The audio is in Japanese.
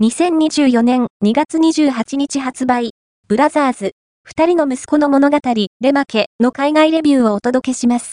2024年2月28日発売、ブラザーズ、二人の息子の物語、レマケの海外レビューをお届けします。